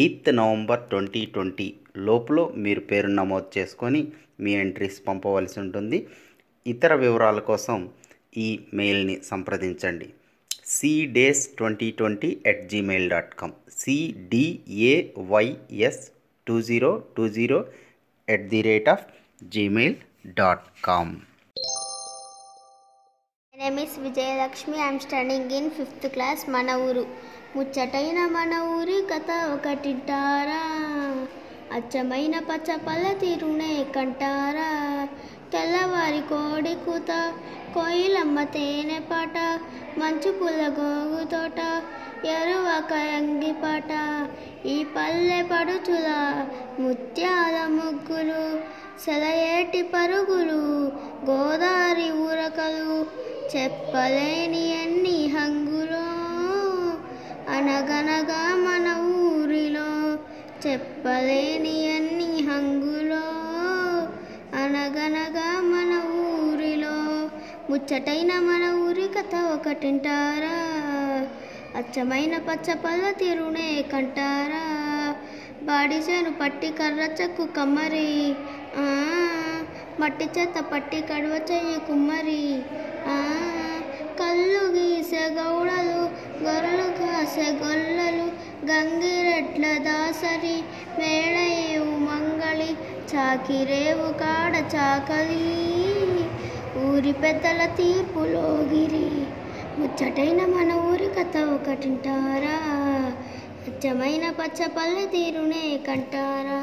Eighth November twenty twenty లోపల మీరు పేరు నమోదు చేసుకొని మీ ఎంట్రీస్ పంపవలసి ఉంటుంది. ఇతర వివరాల కోసం ఈ మెయిల్ని సంప్రదించండి. Cdays twenty twenty at Gmail dot com CDAYS two zero two zero at the rate of Gmail dot com My Vijayalakshmi I'm studying in fifth class మన ఊరు ముచ్చటైన మన ఊరి కథ ఒకటింటారా? అచ్చమైన పచ్చ పల్ల తీరునే కంటారా? తెల్లవారి కోడి కూత కోయిలమ్మ తేనె పాట మంచు పుల్ల గోగు తోట ఎరువక అంగి పాట ఈ పల్లె పడుచుల ముత్యాల ముగ్గులు సెలయేటి పరుగులు గోదావరి ఊరకలు చెప్పలేని ఎన్ని హంగు అనగనగా మన ఊరిలో చెప్పలేని అన్ని హంగులో అనగనగా మన ఊరిలో ముచ్చటైన మన ఊరి కథ ఒకటింటారా? అచ్చమైన పచ్చ పల్ల తీరునే కంటారా? బాడిసేను పట్టి కర్ర చెక్కు కమ్మరి. ఆ, మట్టి చెత్త పట్టి కడువ చెయ్యి కుమ్మరి. కళ్ళు గీసే గౌడలు గొర్రెలు రసగొల్లలు గంగిరెట్ల దాసరి మేడయేవు మంగళి చాకిరేవు కాడ చాకలి ఊరి పెద్దల తీర్పులో గిరి. ముచ్చటైన మన ఊరి కథ ఒకటింటారా? అచ్చమైన పచ్చ పల్లె తీరునే కంటారా?